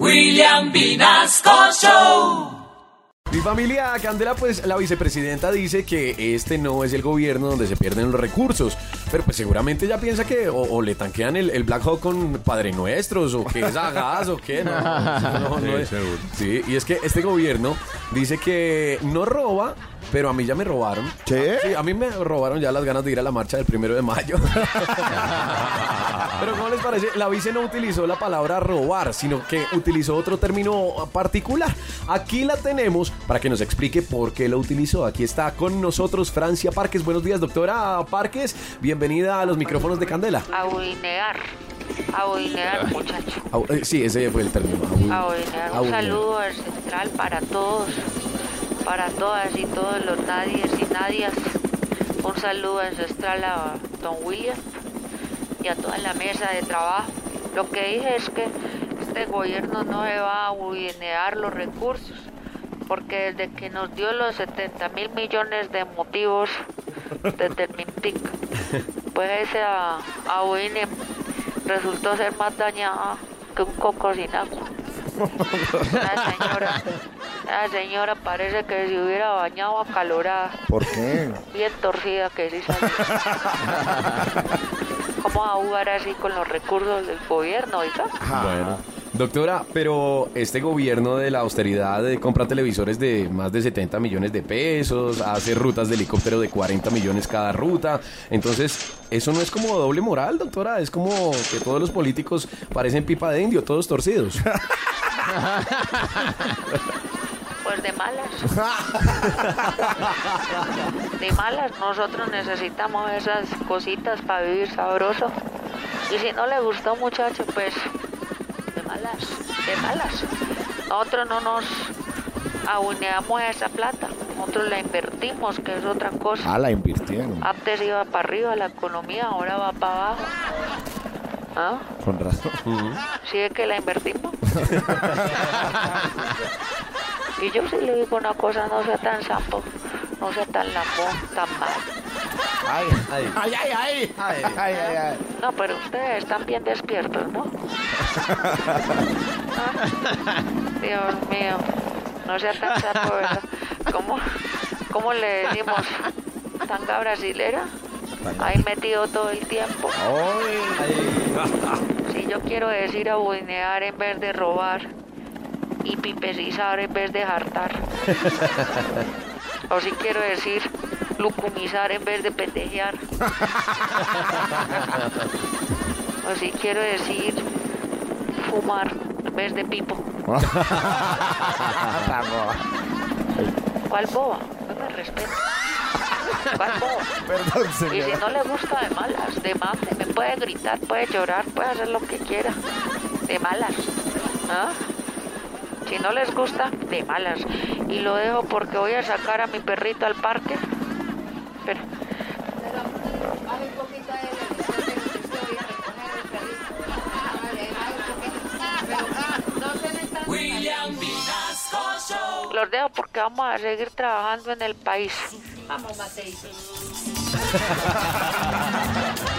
William Vinasco Show. Mi familia Candela, pues la vicepresidenta dice que este no es el gobierno donde se pierden los recursos, pero pues seguramente ella piensa que o, o le tanquean el, el Black Hawk con Padre Nuestros o que es a gas o qué, no, no, no es- Sí, y es que este gobierno dice que no roba, pero a mí ya me robaron. ¿Sí? Sí, a mí me robaron ya las ganas de ir a la marcha del primero de mayo. Pero ¿cómo les parece? La vice no utilizó la palabra robar, sino que utilizó otro término particular. Aquí la tenemos para que nos explique por qué lo utilizó. Aquí está con nosotros Francia Parques. Buenos días, doctora Parques. Bienvenida a los micrófonos de Candela. Abuinear. Abuinear, muchacho. Eh, sí, ese fue el término. Abuinear. Un saludo al central para todos. Para todas y todos los nadies y nadias. Un saludo ancestral a don William y a toda la mesa de trabajo. Lo que dije es que este gobierno no se va a abuinear los recursos. Porque desde que nos dio los 70 mil millones de motivos desde el Mintic, pues ese a, abuine resultó ser más dañada que un coco sin agua. La señora, la señora parece que se hubiera bañado acalorada, ¿Por qué? bien torcida que sí salió. ¿Cómo va a jugar así con los recursos del gobierno, oiga? Bueno. Doctora, pero este gobierno de la austeridad compra televisores de más de 70 millones de pesos, hace rutas de helicóptero de 40 millones cada ruta. Entonces, ¿eso no es como doble moral, doctora? Es como que todos los políticos parecen pipa de indio, todos torcidos. Pues de malas. De malas, nosotros necesitamos esas cositas para vivir sabroso. Y si no le gustó, muchacho, pues de malas, de malas. Nosotros no nos abuneamos esa plata, nosotros la invertimos, que es otra cosa. Ah, la invirtieron. Antes iba para arriba la economía, ahora va para abajo. ¿Ah? Con razón. ¿Sí es que la invertimos? y yo sí le digo una cosa, no sea tan sapo, no sea tan lambón, tan mal. Ay, ay. Ay, ay, ay. ay, ay. No, pero ustedes están bien despiertos, ¿no? Dios mío, no sea tan sapo, ¿verdad? ¿Cómo, cómo le decimos? ¿Tanga brasilera? Ahí metido todo el tiempo. Si yo quiero decir abuinear en vez de robar, y pipecizar en vez de jartar. o si quiero decir lucumizar en vez de pendejear. o si quiero decir fumar en vez de pipo. ¿Cuál boba? No me respeto. ¿Cuál boba? Perdón, Y si señora. no le gusta de malas, de mame, me puede gritar, puede llorar, puede hacer lo que quiera. De malas. ¿Ah? Si no les gusta, de malas. Y lo dejo porque voy a sacar a mi perrito al parque. Pero, los dejo porque vamos a seguir trabajando en el país. Vamos, Mateito.